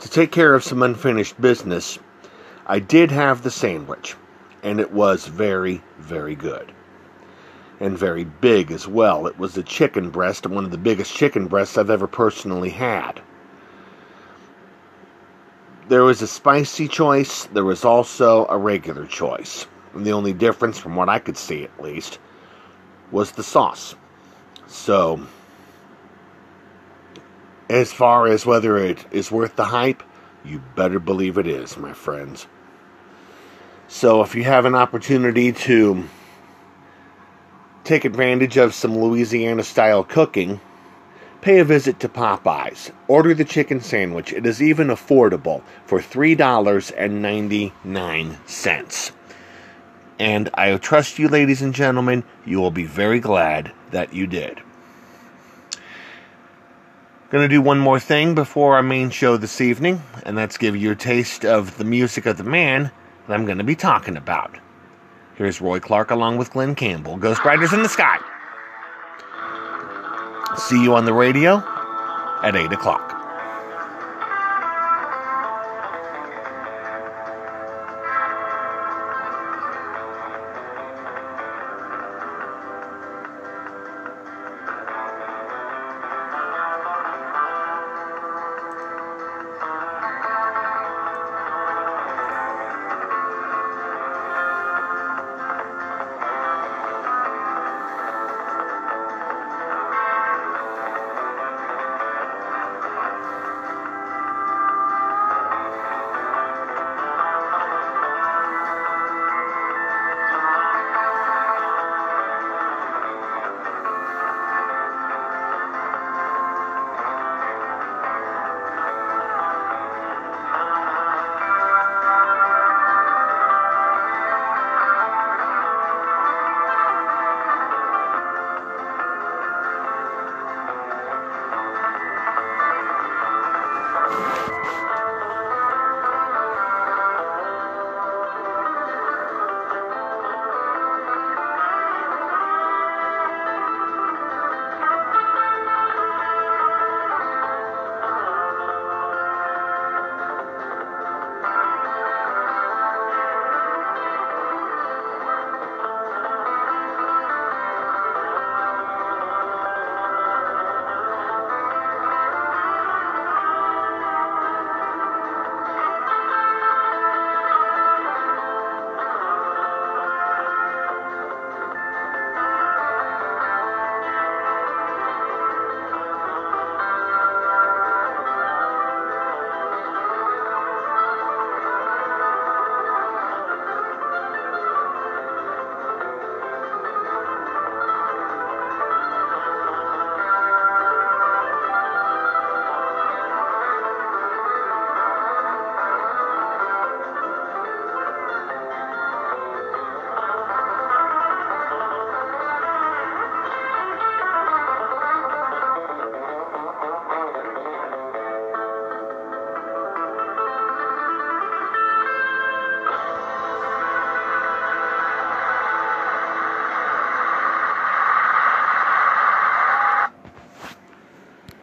to take care of some unfinished business, I did have the sandwich, and it was very, very good. And very big as well. It was a chicken breast, one of the biggest chicken breasts I've ever personally had. There was a spicy choice, there was also a regular choice. And the only difference, from what I could see at least, was the sauce. So, as far as whether it is worth the hype, you better believe it is, my friends. So, if you have an opportunity to take advantage of some Louisiana style cooking, pay a visit to Popeyes. Order the chicken sandwich. It is even affordable for $3.99. And I trust you, ladies and gentlemen, you will be very glad that you did. Going to do one more thing before our main show this evening, and that's give you a taste of the music of the man that I'm going to be talking about. Here's Roy Clark along with Glen Campbell. Ghost Riders in the Sky. See you on the radio at 8 o'clock.